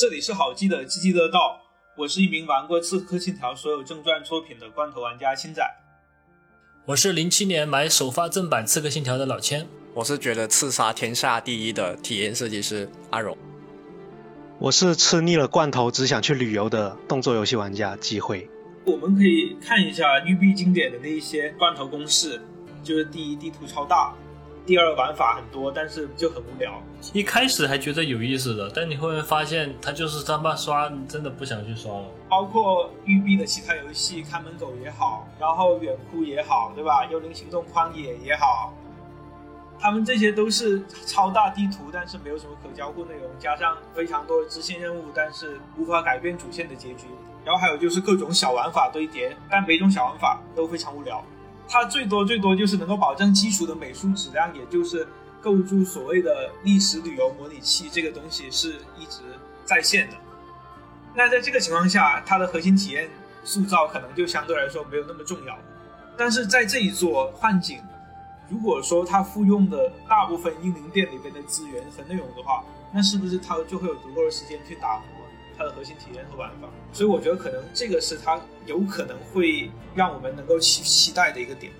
这里是好记的记记乐道，我是一名玩过《刺客信条》所有正传作品的罐头玩家青仔。我是零七年买首发正版《刺客信条》的老千。我是觉得刺杀天下第一的体验设计师阿荣。我是吃腻了罐头只想去旅游的动作游戏玩家机会。我们可以看一下育碧经典的那一些罐头公式，就是第一地图超大。第二玩法很多，但是就很无聊。一开始还觉得有意思的，但你后面发现它就是他妈刷，你真的不想去刷了。包括育碧的其他游戏，看门狗也好，然后远哭也好，对吧？幽灵行动旷野也好，他们这些都是超大地图，但是没有什么可交互内容，加上非常多的支线任务，但是无法改变主线的结局。然后还有就是各种小玩法堆叠，但每种小玩法都非常无聊。它最多最多就是能够保证基础的美术质量，也就是构筑所谓的历史旅游模拟器这个东西是一直在线的。那在这个情况下，它的核心体验塑造可能就相对来说没有那么重要。但是在这一座幻境，如果说它复用的大部分英灵殿里边的资源和内容的话，那是不是它就会有足够的时间去打磨？它的核心体验和玩法，所以我觉得可能这个是它有可能会让我们能够期期待的一个点。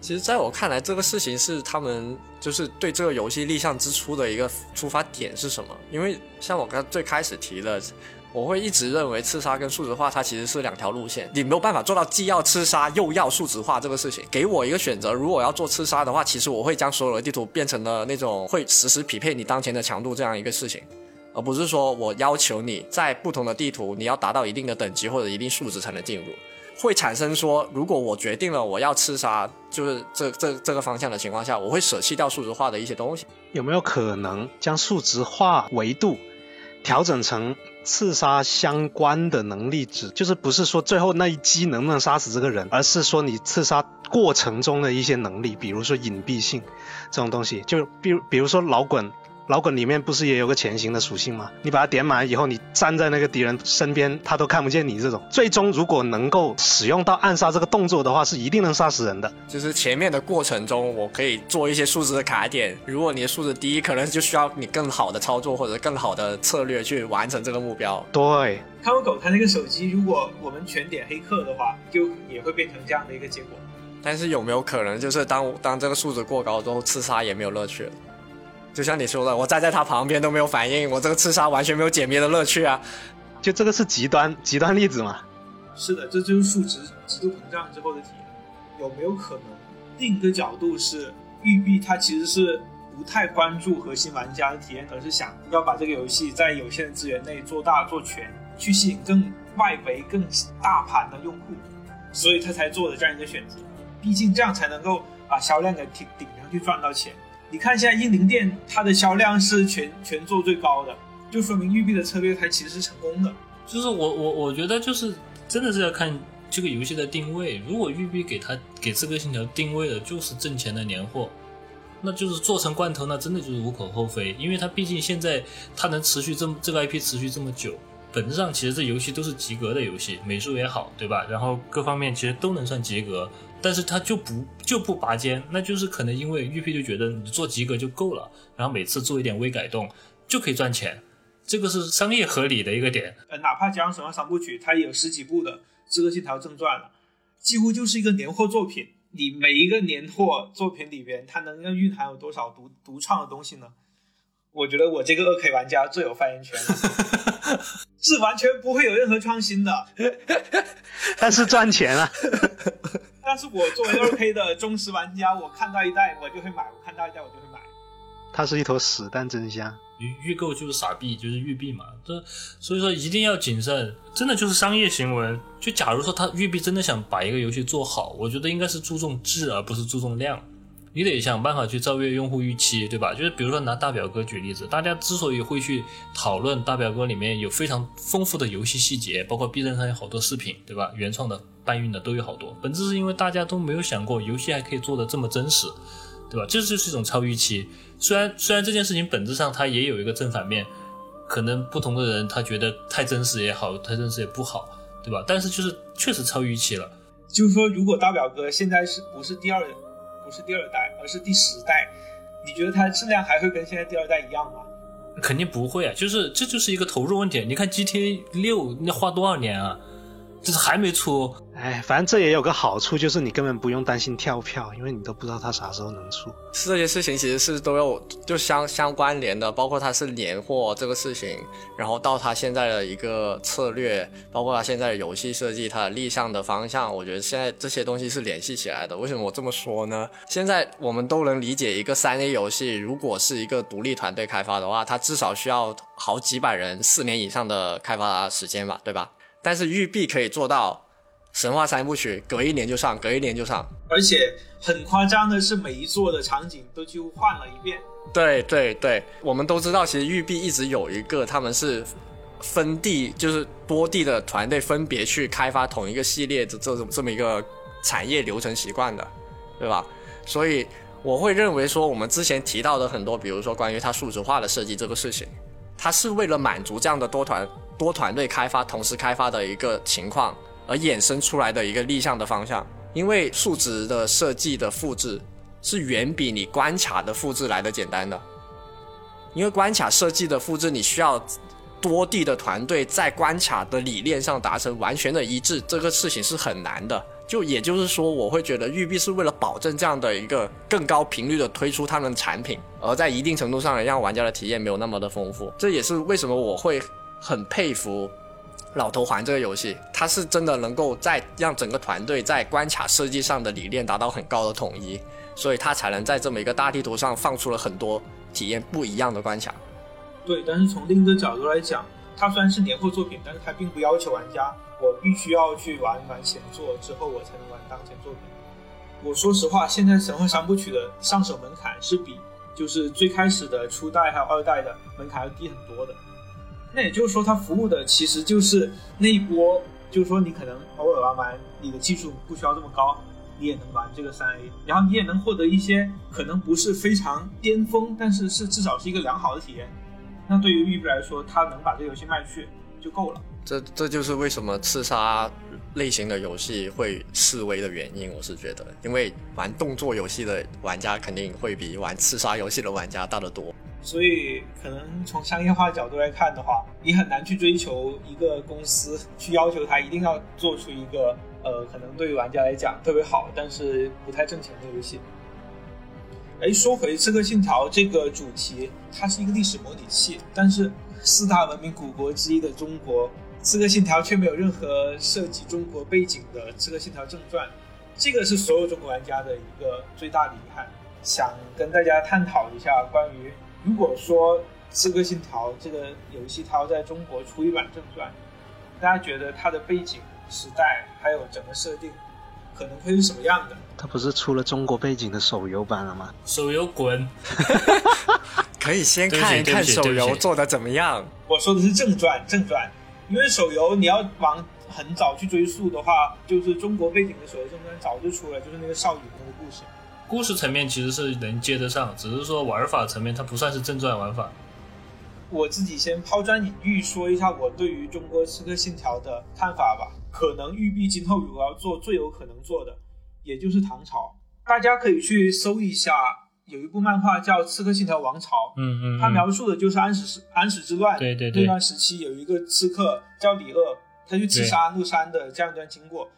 其实，在我看来，这个事情是他们就是对这个游戏立项之初的一个出发点是什么？因为像我刚最开始提的，我会一直认为刺杀跟数值化它其实是两条路线，你没有办法做到既要刺杀又要数值化这个事情。给我一个选择，如果要做刺杀的话，其实我会将所有的地图变成了那种会实时匹配你当前的强度这样一个事情。而不是说我要求你在不同的地图你要达到一定的等级或者一定数值才能进入，会产生说如果我决定了我要刺杀就是这这这个方向的情况下，我会舍弃掉数值化的一些东西。有没有可能将数值化维度调整成刺杀相关的能力值？就是不是说最后那一击能不能杀死这个人，而是说你刺杀过程中的一些能力，比如说隐蔽性这种东西，就比如比如说老滚。老滚里面不是也有个潜行的属性吗？你把它点满以后，你站在那个敌人身边，他都看不见你。这种最终如果能够使用到暗杀这个动作的话，是一定能杀死人的。就是前面的过程中，我可以做一些数值的卡点。如果你的数值低，可能就需要你更好的操作或者更好的策略去完成这个目标。对，看门狗它那个手机，如果我们全点黑客的话，就也会变成这样的一个结果。但是有没有可能，就是当当这个数值过高之后，刺杀也没有乐趣了？就像你说的，我站在他旁边都没有反应，我这个刺杀完全没有解灭的乐趣啊！就这个是极端极端例子嘛？是的，这就是数值极度膨胀之后的体验。有没有可能另一个角度是，育碧它其实是不太关注核心玩家的体验，而是想要把这个游戏在有限的资源内做大做全，去吸引更外围、更大盘的用户，所以他才做的这样一个选择。毕竟这样才能够把销量给顶顶上去赚到钱。你看，一下英灵殿它的销量是全全做最高的，就说明育碧的策略它其实是成功的。就是我我我觉得就是真的是要看这个游戏的定位。如果育碧给它给刺客信条定位的就是挣钱的年货，那就是做成罐头，那真的就是无可厚非。因为它毕竟现在它能持续这么这个 IP 持续这么久，本质上其实这游戏都是及格的游戏，美术也好，对吧？然后各方面其实都能算及格。但是他就不就不拔尖，那就是可能因为玉佩就觉得你做及格就够了，然后每次做一点微改动就可以赚钱，这个是商业合理的一个点。呃，哪怕加上神话三部曲，它也有十几部的《刺客信条正传》了，几乎就是一个年货作品。你每一个年货作品里边，它能蕴含有多少独独创的东西呢？我觉得我这个二 K 玩家最有发言权，是完全不会有任何创新的，但是赚钱啊。但是我作为二 K 的忠实玩家，我看到一代我就会买，我看到一代我就会买。它是一坨屎，蛋真香。预预购就是傻逼，就是玉币嘛。这所以说一定要谨慎，真的就是商业行为。就假如说他玉币真的想把一个游戏做好，我觉得应该是注重质而不是注重量。你得想办法去超越用户预期，对吧？就是比如说拿大表哥举例子，大家之所以会去讨论大表哥里面有非常丰富的游戏细节，包括 B 站上有好多视频，对吧？原创的。搬运的都有好多，本质是因为大家都没有想过游戏还可以做的这么真实，对吧？这就是一种超预期。虽然虽然这件事情本质上它也有一个正反面，可能不同的人他觉得太真实也好，太真实也不好，对吧？但是就是确实超预期了。就是说，如果大表哥现在是不是第二，不是第二代，而是第十代，你觉得它质量还会跟现在第二代一样吗？肯定不会啊，就是这就是一个投入问题。你看 GTA 六那花多少年啊，这是还没出。哎，反正这也有个好处，就是你根本不用担心跳票，因为你都不知道它啥时候能出。这些事情其实是都有就相相关联的，包括它是年货这个事情，然后到它现在的一个策略，包括它现在的游戏设计，它的立项的方向，我觉得现在这些东西是联系起来的。为什么我这么说呢？现在我们都能理解，一个三 A 游戏如果是一个独立团队开发的话，它至少需要好几百人四年以上的开发时间吧，对吧？但是育碧可以做到。神话三部曲隔一年就上，隔一年就上，而且很夸张的是，每一座的场景都几乎换了一遍。对对对，我们都知道，其实育碧一直有一个他们是分地，就是多地的团队分别去开发同一个系列的这种这么一个产业流程习惯的，对吧？所以我会认为说，我们之前提到的很多，比如说关于它数值化的设计这个事情，它是为了满足这样的多团多团队开发同时开发的一个情况。而衍生出来的一个立项的方向，因为数值的设计的复制是远比你关卡的复制来的简单的，因为关卡设计的复制你需要多地的团队在关卡的理念上达成完全的一致，这个事情是很难的。就也就是说，我会觉得育碧是为了保证这样的一个更高频率的推出他们的产品，而在一定程度上让玩家的体验没有那么的丰富。这也是为什么我会很佩服。老头环这个游戏，它是真的能够在让整个团队在关卡设计上的理念达到很高的统一，所以它才能在这么一个大地图上放出了很多体验不一样的关卡。对，但是从另一个角度来讲，它虽然是年货作品，但是它并不要求玩家我必须要去玩完前作之后我才能玩当前作品。我说实话，现在神话三部曲的上手门槛是比就是最开始的初代还有二代的门槛要低很多的。那也就是说，它服务的其实就是那一波，就是说你可能偶尔玩玩，你的技术不需要这么高，你也能玩这个三 A，然后你也能获得一些可能不是非常巅峰，但是是至少是一个良好的体验。那对于育碧来说，他能把这个游戏卖出去就够了。这这就是为什么刺杀类型的游戏会示威的原因。我是觉得，因为玩动作游戏的玩家肯定会比玩刺杀游戏的玩家大得多。所以，可能从商业化角度来看的话，你很难去追求一个公司去要求它一定要做出一个呃，可能对于玩家来讲特别好，但是不太挣钱的游戏。哎，说回《刺客信条》这个主题，它是一个历史模拟器，但是四大文明古国之一的中国，《刺客信条》却没有任何涉及中国背景的《刺客信条正传》，这个是所有中国玩家的一个最大的遗憾。想跟大家探讨一下关于。如果说《刺客信条》这个游戏它要在中国出一版正传，大家觉得它的背景、时代还有整个设定可能会是什么样的？它不是出了中国背景的手游版了吗？手游滚！可以先看一看手游做的怎么样。我说的是正传，正传，因为手游你要往很早去追溯的话，就是中国背景的手游正传早就出了，就是那个少女那个故事。故事层面其实是能接得上，只是说玩法层面它不算是正传玩法。我自己先抛砖引玉，说一下我对于中国刺客信条的看法吧。可能玉璧今后如果要做，最有可能做的，也就是唐朝。大家可以去搜一下，有一部漫画叫《刺客信条王朝》，嗯嗯，它描述的就是安史安史之乱，对对对，那段时期有一个刺客叫李鄂，他去刺杀安禄山的这样一段经过。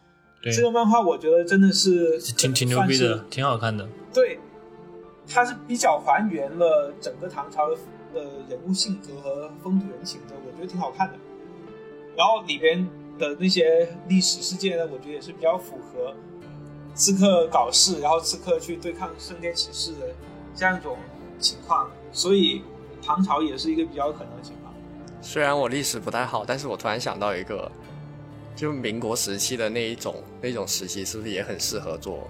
这个漫画我觉得真的是挺挺牛逼的，挺好看的。对，它是比较还原了整个唐朝的人物性格和风土人情的，我觉得挺好看的。然后里边的那些历史事件呢，我觉得也是比较符合刺客搞事，然后刺客去对抗圣殿骑士的这样一种情况。所以唐朝也是一个比较可能的情况。虽然我历史不太好，但是我突然想到一个。就民国时期的那一种那种时期，是不是也很适合做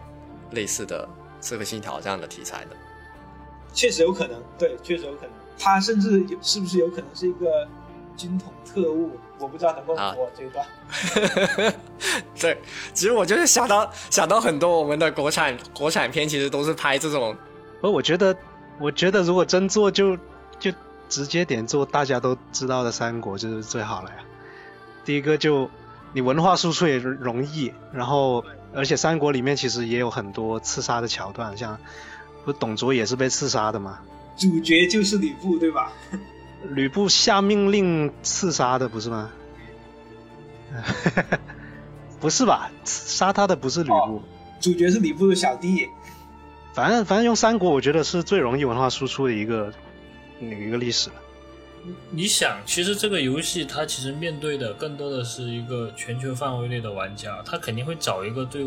类似的《刺客信条》这样的题材的？确实有可能，对，确实有可能。他甚至有是不是有可能是一个军统特务？我不知道能不能播这一段。对，其实我就是想到想到很多我们的国产国产片，其实都是拍这种。不，我觉得我觉得如果真做，就就直接点做大家都知道的三国就是最好了呀。第一个就。你文化输出也容易，然后而且三国里面其实也有很多刺杀的桥段，像不董卓也是被刺杀的嘛？主角就是吕布，对吧？吕布下命令刺杀的不是吗？不是吧？杀他的不是吕布，哦主角是吕布的小弟。反正反正用三国，我觉得是最容易文化输出的一个一个历史了。你想，其实这个游戏它其实面对的更多的是一个全球范围内的玩家，他肯定会找一个对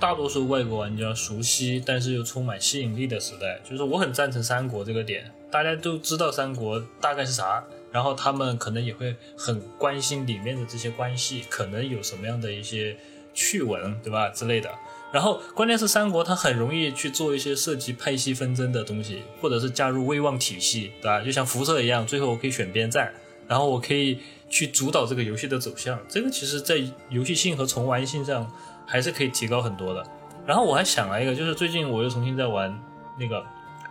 大多数外国玩家熟悉，但是又充满吸引力的时代。就是我很赞成三国这个点，大家都知道三国大概是啥，然后他们可能也会很关心里面的这些关系，可能有什么样的一些趣闻，对吧之类的。然后关键是三国，它很容易去做一些涉及派系纷争的东西，或者是加入威望体系，对吧？就像辐射一样，最后我可以选边站，然后我可以去主导这个游戏的走向。这个其实在游戏性和重玩性上还是可以提高很多的。然后我还想了一个，就是最近我又重新在玩那个《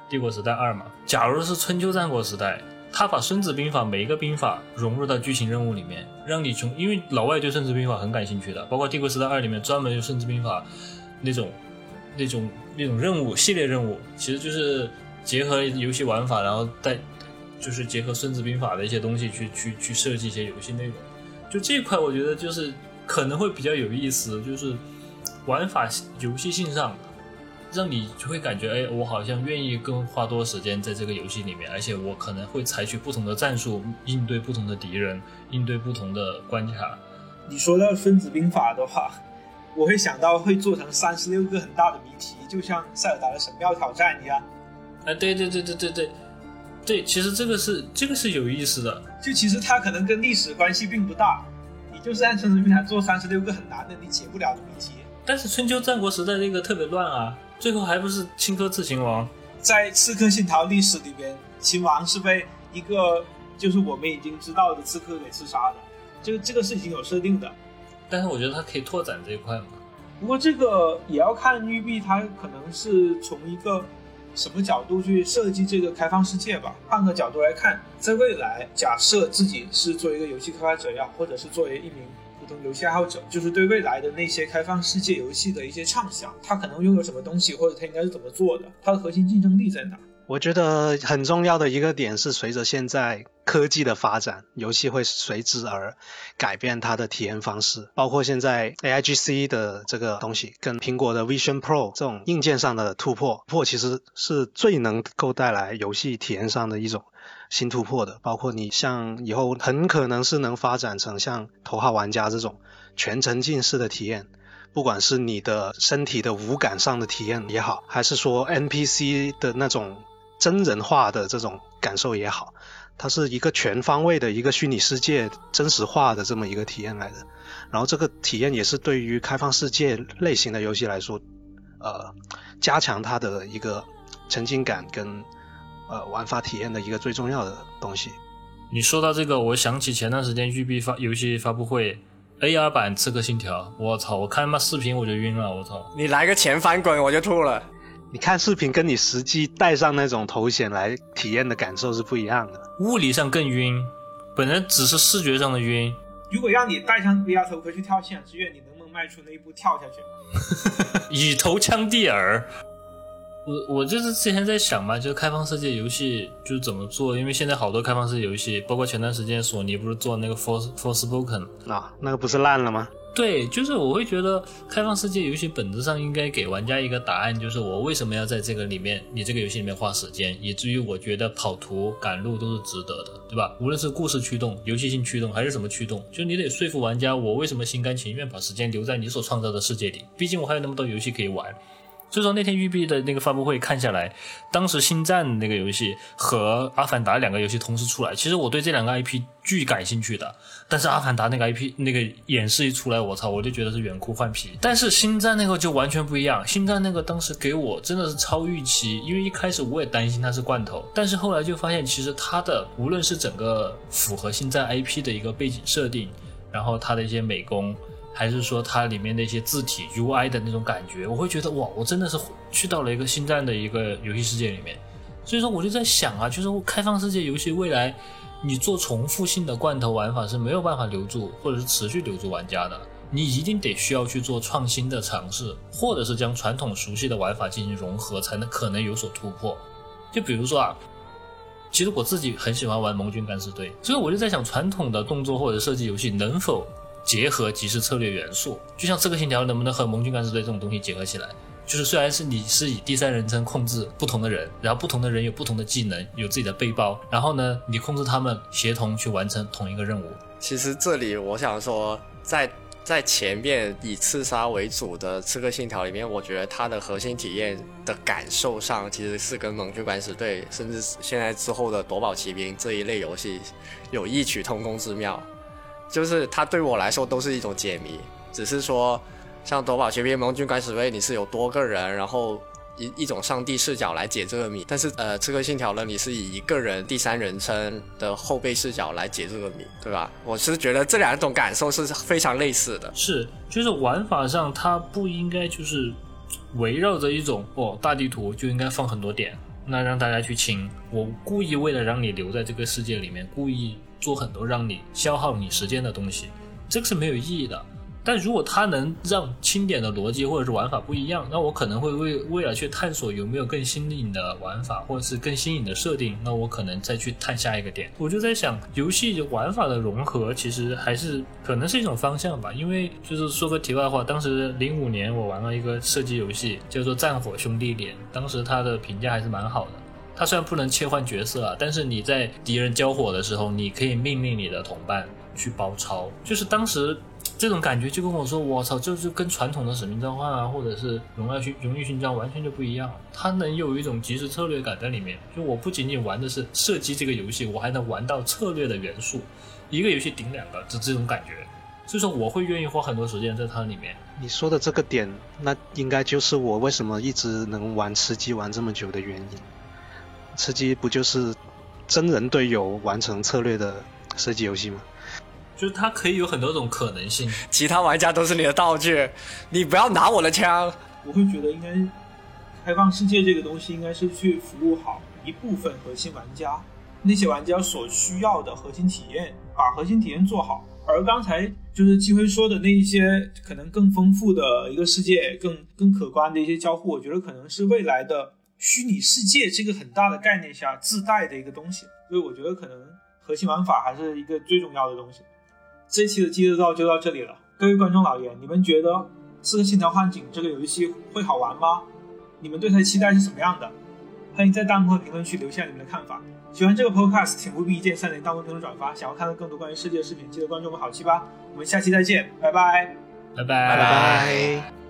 帝国时代二》嘛。假如是春秋战国时代，他把《孙子兵法》每一个兵法融入到剧情任务里面，让你从因为老外对《孙子兵法》很感兴趣的，包括《帝国时代二》里面专门有《孙子兵法》。那种、那种、那种任务系列任务，其实就是结合游戏玩法，然后带就是结合《孙子兵法》的一些东西去去去设计一些游戏内容。就这一块，我觉得就是可能会比较有意思，就是玩法游戏性上，让你就会感觉，哎，我好像愿意更花多时间在这个游戏里面，而且我可能会采取不同的战术应对不同的敌人，应对不同的关卡。你说到《孙子兵法》的话。我会想到会做成三十六个很大的谜题，就像塞尔达的神庙挑战一样。啊，对对对对对对，对，其实这个是这个是有意思的。就其实它可能跟历史关系并不大，你就是按孙子兵法做三十六个很难的你解不了的谜题。但是春秋战国时代那个特别乱啊，最后还不是荆轲刺秦王？在《刺客信条》历史里边，秦王是被一个就是我们已经知道的刺客给刺杀的，这个这个是已经有设定的。但是我觉得它可以拓展这一块嘛。不过这个也要看育碧，它可能是从一个什么角度去设计这个开放世界吧。换个角度来看，在未来，假设自己是作为一个游戏开发者也好，或者是作为一名游戏爱好者，就是对未来的那些开放世界游戏的一些畅想，它可能拥有什么东西，或者它应该是怎么做的，它的核心竞争力在哪？我觉得很重要的一个点是，随着现在科技的发展，游戏会随之而改变它的体验方式。包括现在 AIGC 的这个东西，跟苹果的 Vision Pro 这种硬件上的突破，破其实是最能够带来游戏体验上的一种新突破的。包括你像以后很可能是能发展成像头号玩家这种全沉浸式的体验。不管是你的身体的五感上的体验也好，还是说 NPC 的那种真人化的这种感受也好，它是一个全方位的一个虚拟世界真实化的这么一个体验来的。然后这个体验也是对于开放世界类型的游戏来说，呃，加强它的一个沉浸感跟呃玩法体验的一个最重要的东西。你说到这个，我想起前段时间育碧发游戏发布会。AR 版《刺客信条》，我操！我看他妈视频我就晕了，我操！你来个前翻滚我就吐了。你看视频跟你实际戴上那种头显来体验的感受是不一样的，物理上更晕，本人只是视觉上的晕。如果让你戴上 VR 头盔去跳《信仰之月》，你能不能迈出那一步跳下去？以头枪地耳。我我就是之前在想嘛，就是开放世界游戏就是怎么做，因为现在好多开放世界游戏，包括前段时间索尼不是做那个 Force Force Spoken 啊，那个不是烂了吗？对，就是我会觉得开放世界游戏本质上应该给玩家一个答案，就是我为什么要在这个里面，你这个游戏里面花时间，以至于我觉得跑图赶路都是值得的，对吧？无论是故事驱动、游戏性驱动还是什么驱动，就你得说服玩家，我为什么心甘情愿把时间留在你所创造的世界里？毕竟我还有那么多游戏可以玩。所以说那天育碧的那个发布会看下来，当时星战那个游戏和阿凡达两个游戏同时出来，其实我对这两个 IP 巨感兴趣的。但是阿凡达那个 IP 那个演示一出来，我操，我就觉得是远哭换皮。但是星战那个就完全不一样，星战那个当时给我真的是超预期，因为一开始我也担心它是罐头，但是后来就发现其实它的无论是整个符合星战 IP 的一个背景设定，然后它的一些美工。还是说它里面的一些字体 UI 的那种感觉，我会觉得哇，我真的是去到了一个星战的一个游戏世界里面。所以说我就在想啊，就是开放世界游戏未来你做重复性的罐头玩法是没有办法留住或者是持续留住玩家的，你一定得需要去做创新的尝试，或者是将传统熟悉的玩法进行融合，才能可能有所突破。就比如说啊。其实我自己很喜欢玩盟军敢死队，所以我就在想，传统的动作或者射击游戏能否结合即时策略元素？就像《刺客信条》能不能和盟军敢死队这种东西结合起来？就是虽然是你是以第三人称控制不同的人，然后不同的人有不同的技能，有自己的背包，然后呢，你控制他们协同去完成同一个任务。其实这里我想说，在在前面以刺杀为主的《刺客信条》里面，我觉得它的核心体验的感受上，其实是跟《盟军敢死队》甚至现在之后的《夺宝奇兵》这一类游戏有异曲同工之妙，就是它对我来说都是一种解谜，只是说。像夺宝奇兵盟军敢死队，你是有多个人，然后一一种上帝视角来解这个谜。但是呃，刺客信条呢，你是以一个人第三人称的后背视角来解这个谜，对吧？我是觉得这两种感受是非常类似的。是，就是玩法上它不应该就是围绕着一种哦大地图就应该放很多点，那让大家去清。我故意为了让你留在这个世界里面，故意做很多让你消耗你时间的东西，这个是没有意义的。但如果它能让清点的逻辑或者是玩法不一样，那我可能会为为了去探索有没有更新颖的玩法或者是更新颖的设定，那我可能再去探下一个点。我就在想，游戏玩法的融合其实还是可能是一种方向吧。因为就是说个题外话，当时零五年我玩了一个射击游戏，叫做《战火兄弟连》，当时它的评价还是蛮好的。它虽然不能切换角色啊，但是你在敌人交火的时候，你可以命令你的同伴去包抄，就是当时。这种感觉就跟我说，我操，就是跟传统的使命召唤啊，或者是荣耀勋荣誉勋章完全就不一样。它能有一种即时策略感在里面，就我不仅仅玩的是射击这个游戏，我还能玩到策略的元素。一个游戏顶两个，就这种感觉。所以说，我会愿意花很多时间在它里面。你说的这个点，那应该就是我为什么一直能玩吃鸡玩这么久的原因。吃鸡不就是真人队友完成策略的射击游戏吗？就是它可以有很多种可能性，其他玩家都是你的道具，你不要拿我的枪。我会觉得应该开放世界这个东西应该是去服务好一部分核心玩家，那些玩家所需要的核心体验，把核心体验做好。而刚才就是季辉说的那一些可能更丰富的一个世界，更更可观的一些交互，我觉得可能是未来的虚拟世界这个很大的概念下自带的一个东西。所以我觉得可能核心玩法还是一个最重要的东西。这期的机制道就到这里了，各位观众老爷，你们觉得《刺客信条：幻景》这个游戏会好玩吗？你们对它的期待是什么样的？欢迎在弹幕和评论区留下你们的看法。喜欢这个 podcast，请务必一键三连、弹幕、评论、转发。想要看到更多关于世界的视频，记得关注我们好七吧。我们下期再见，拜拜，拜拜，拜拜。